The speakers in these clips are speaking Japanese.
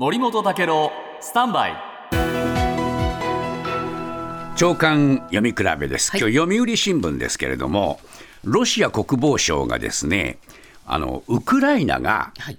森本武郎スタンバイ。長官読み比べです、今日読売新聞ですけれども、ロシア国防省がですね、あのウクライナが、はい。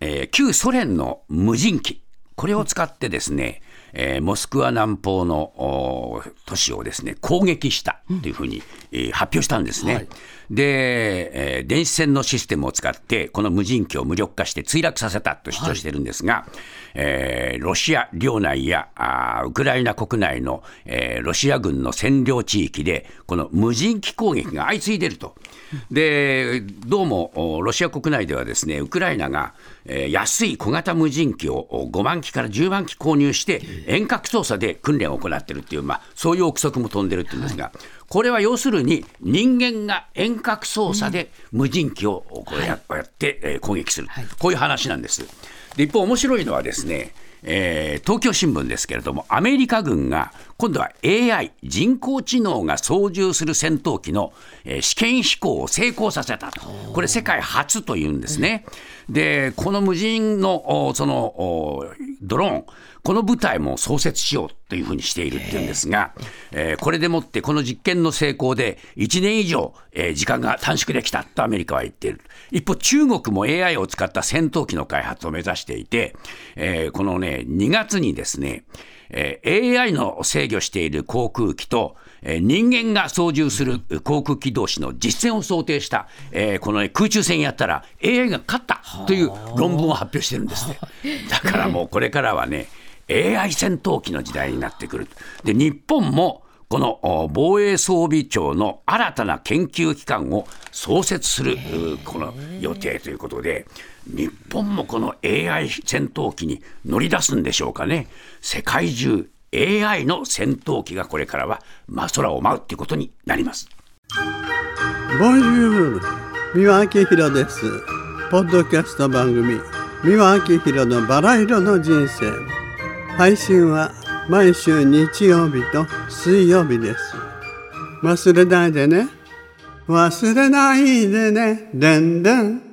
えー旧ソ連の無人機、これを使ってですね、えーモスクワ南方の都市をですね攻撃したというふうに、えー発表したんですね。はいで、えー電子戦のシステムを使って、この無人機を無力化して墜落させたと主張しているんですが、えーロシア領内やあーウクライナ国内の、えーロシア軍の占領地域で、この無人機攻撃が相次いでいると。でどうもおロシア国内ではですねウクライナが、えー安い小型無人機をお5万機から10万機購入して遠隔操作で訓練を行っているっていう、まあ、そういう憶測も飛んでるっていうんですが、これは要するに人間が遠隔操作で無人機をこうや,、やって、えー攻撃する、こういう話なんです。で一方面白いのはですねえー東京新聞ですけれども、アメリカ軍が今度は AI、人工知能が操縦する戦闘機の、えー試験飛行を成功させたと、これ、世界初というんですね。で、この無人のおそのおドローン、この部隊も創設しようというふうにしているっていうんですが、えーこれでもってこの実験の成功で1年以上、えー時間が短縮できたとアメリカは言っている。一方、中国も AI を使った戦闘機の開発を目指していて、えーこのね、2月にですね、えー AI の制御している航空機と、えー人間が操縦する航空機同士の実戦を想定した、えーこの、ね、空中戦やったら AI が勝ったという論文を発表してるんですね。だからもうこれからはね、AI 戦闘機の時代になってくる。で、日本もこのお防衛装備庁の新たな研究機関を創設するうこの予定ということで、日本もこの AI 戦闘機に乗り出すんでしょうかね。世界中 AI の戦闘機がこれからは、ま、空を舞うということになります。ボンジュール三輪明宏です。ポッドキャスト番組三輪明宏のバラ色の人生。配信は毎週日曜日と水曜日です。忘れないでね。忘れないでね。でんでん。